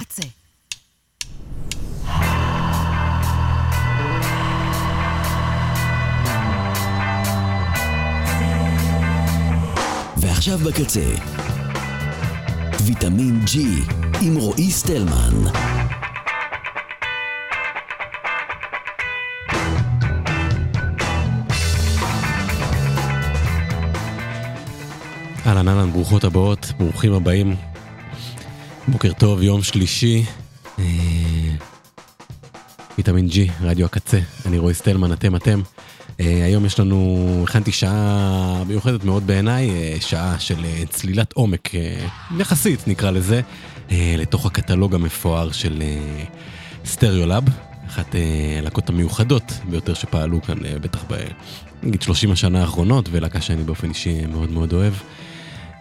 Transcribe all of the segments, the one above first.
הצה. ועכשיו בקצה, ויטמין G עם רועי סטלמן. אהלן אהלן, ברוכות הבאות, ברוכים הבאים. בוקר טוב, יום שלישי. אה, ויטמין G, רדיו הקצה, אני רועי סטלמן, אתם אתם. אה, היום יש לנו, הכנתי שעה מיוחדת מאוד בעיניי, אה, שעה של צלילת עומק, יחסית נקרא לזה, לתוך הקטלוג המפואר של Stereolab, אחת הלהקות המיוחדות ביותר שפעלו כאן, בטח ב... נגיד 30 השנה האחרונות, ולהקה שאני באופן אישי מאוד מאוד אוהב.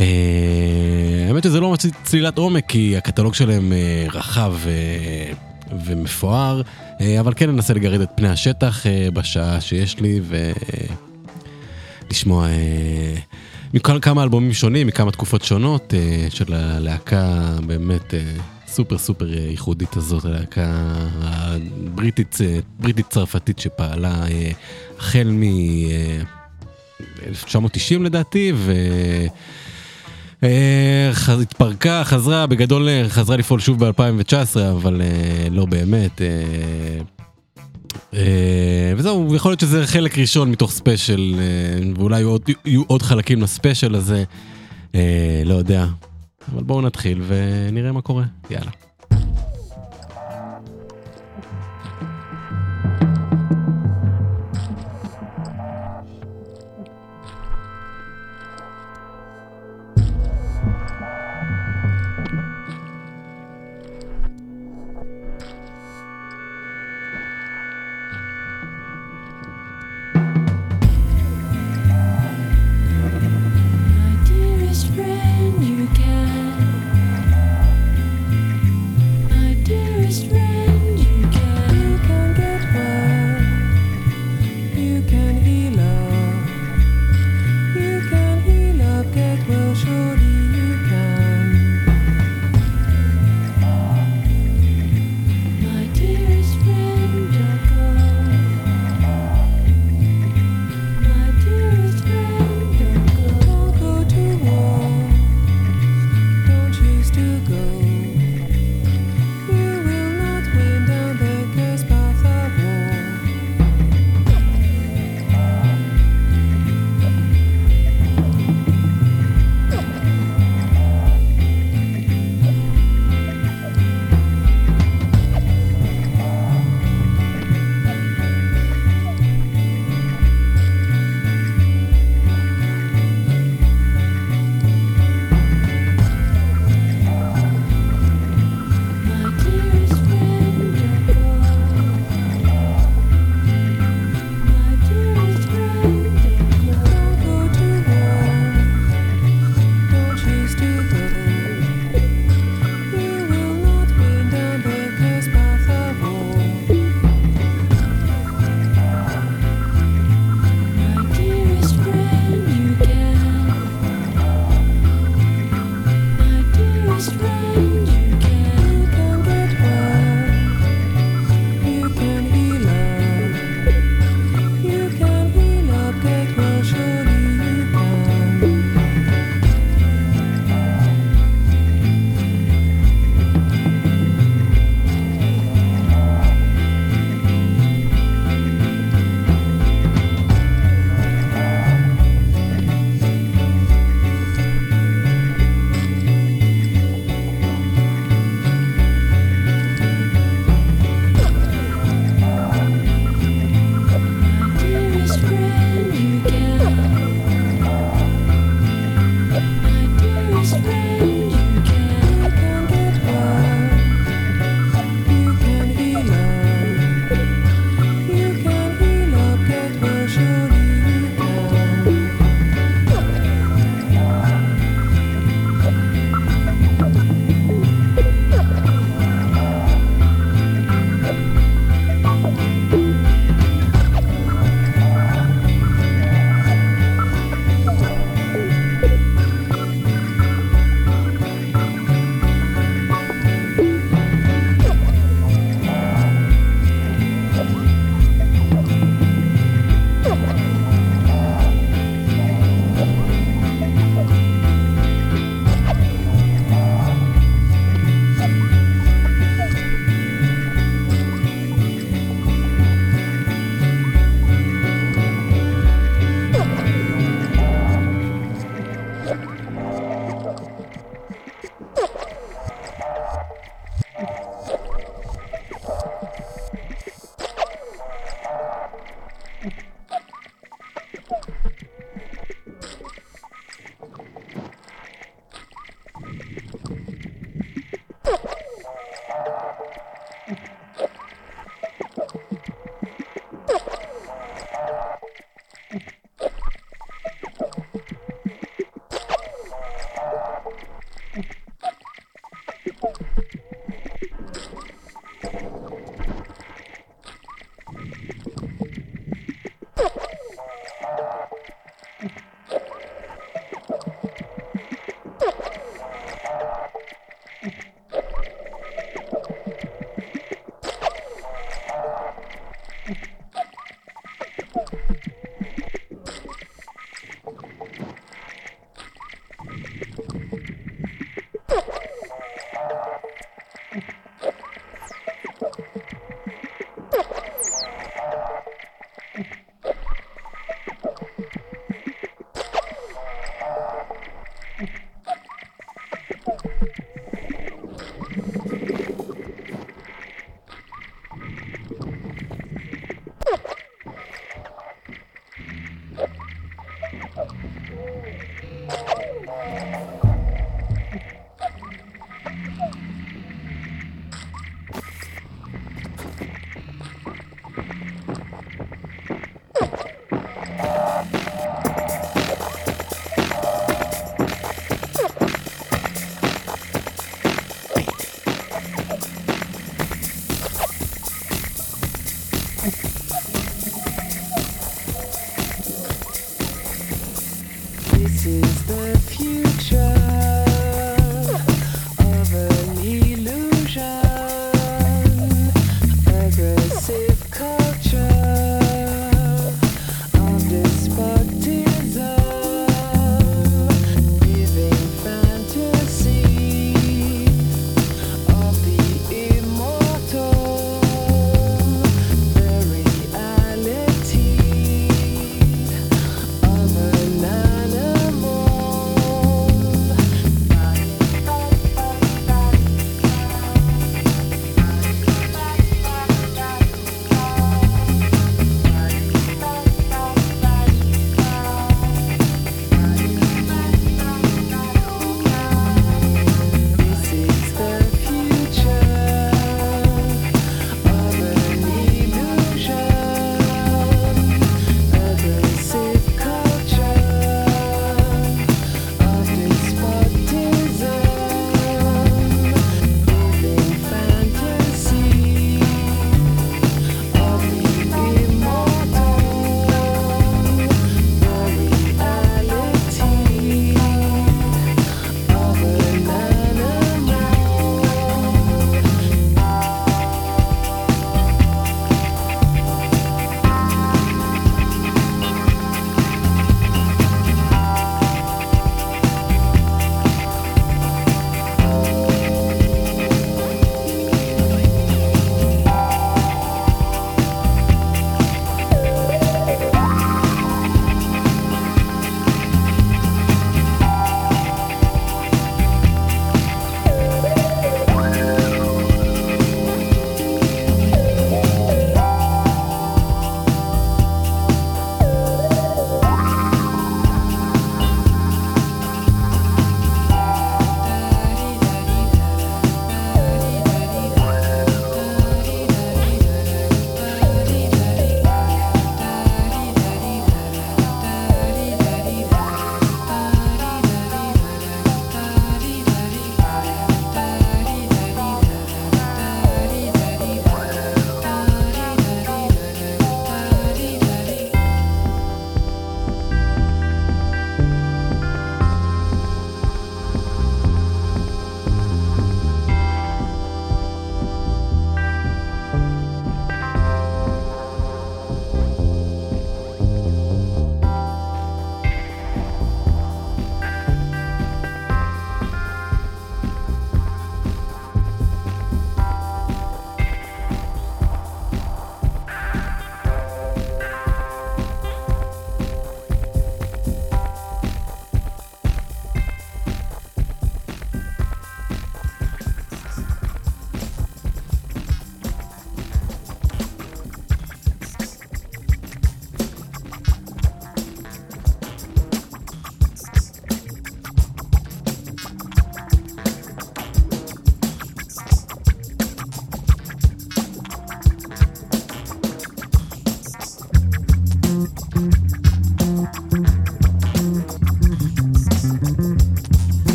אה, האמת שזה לא ממש צלילת עומק, כי הקטלוג שלהם אה, רחב אה, ומפואר, אבל כן ננסה לגרד את פני השטח בשעה שיש לי, ולשמוע מכל כמה אלבומים שונים, מכמה תקופות שונות של הלהקה באמת סופר סופר ייחודית הזאת, הלהקה הבריטית, בריטית צרפתית שפעלה החל מ... אה, 1990 לדעתי, ו... אה, התפרקה, חזרה, בגדול אה, חזרה לפעול שוב ב-2019, אבל אה, לא באמת. וזהו, יכול להיות שזה חלק ראשון מתוך ספיישל, ואולי יהיו עוד חלקים לספיישל הזה, לא יודע. אבל בואו נתחיל ונראה מה קורה, יאללה.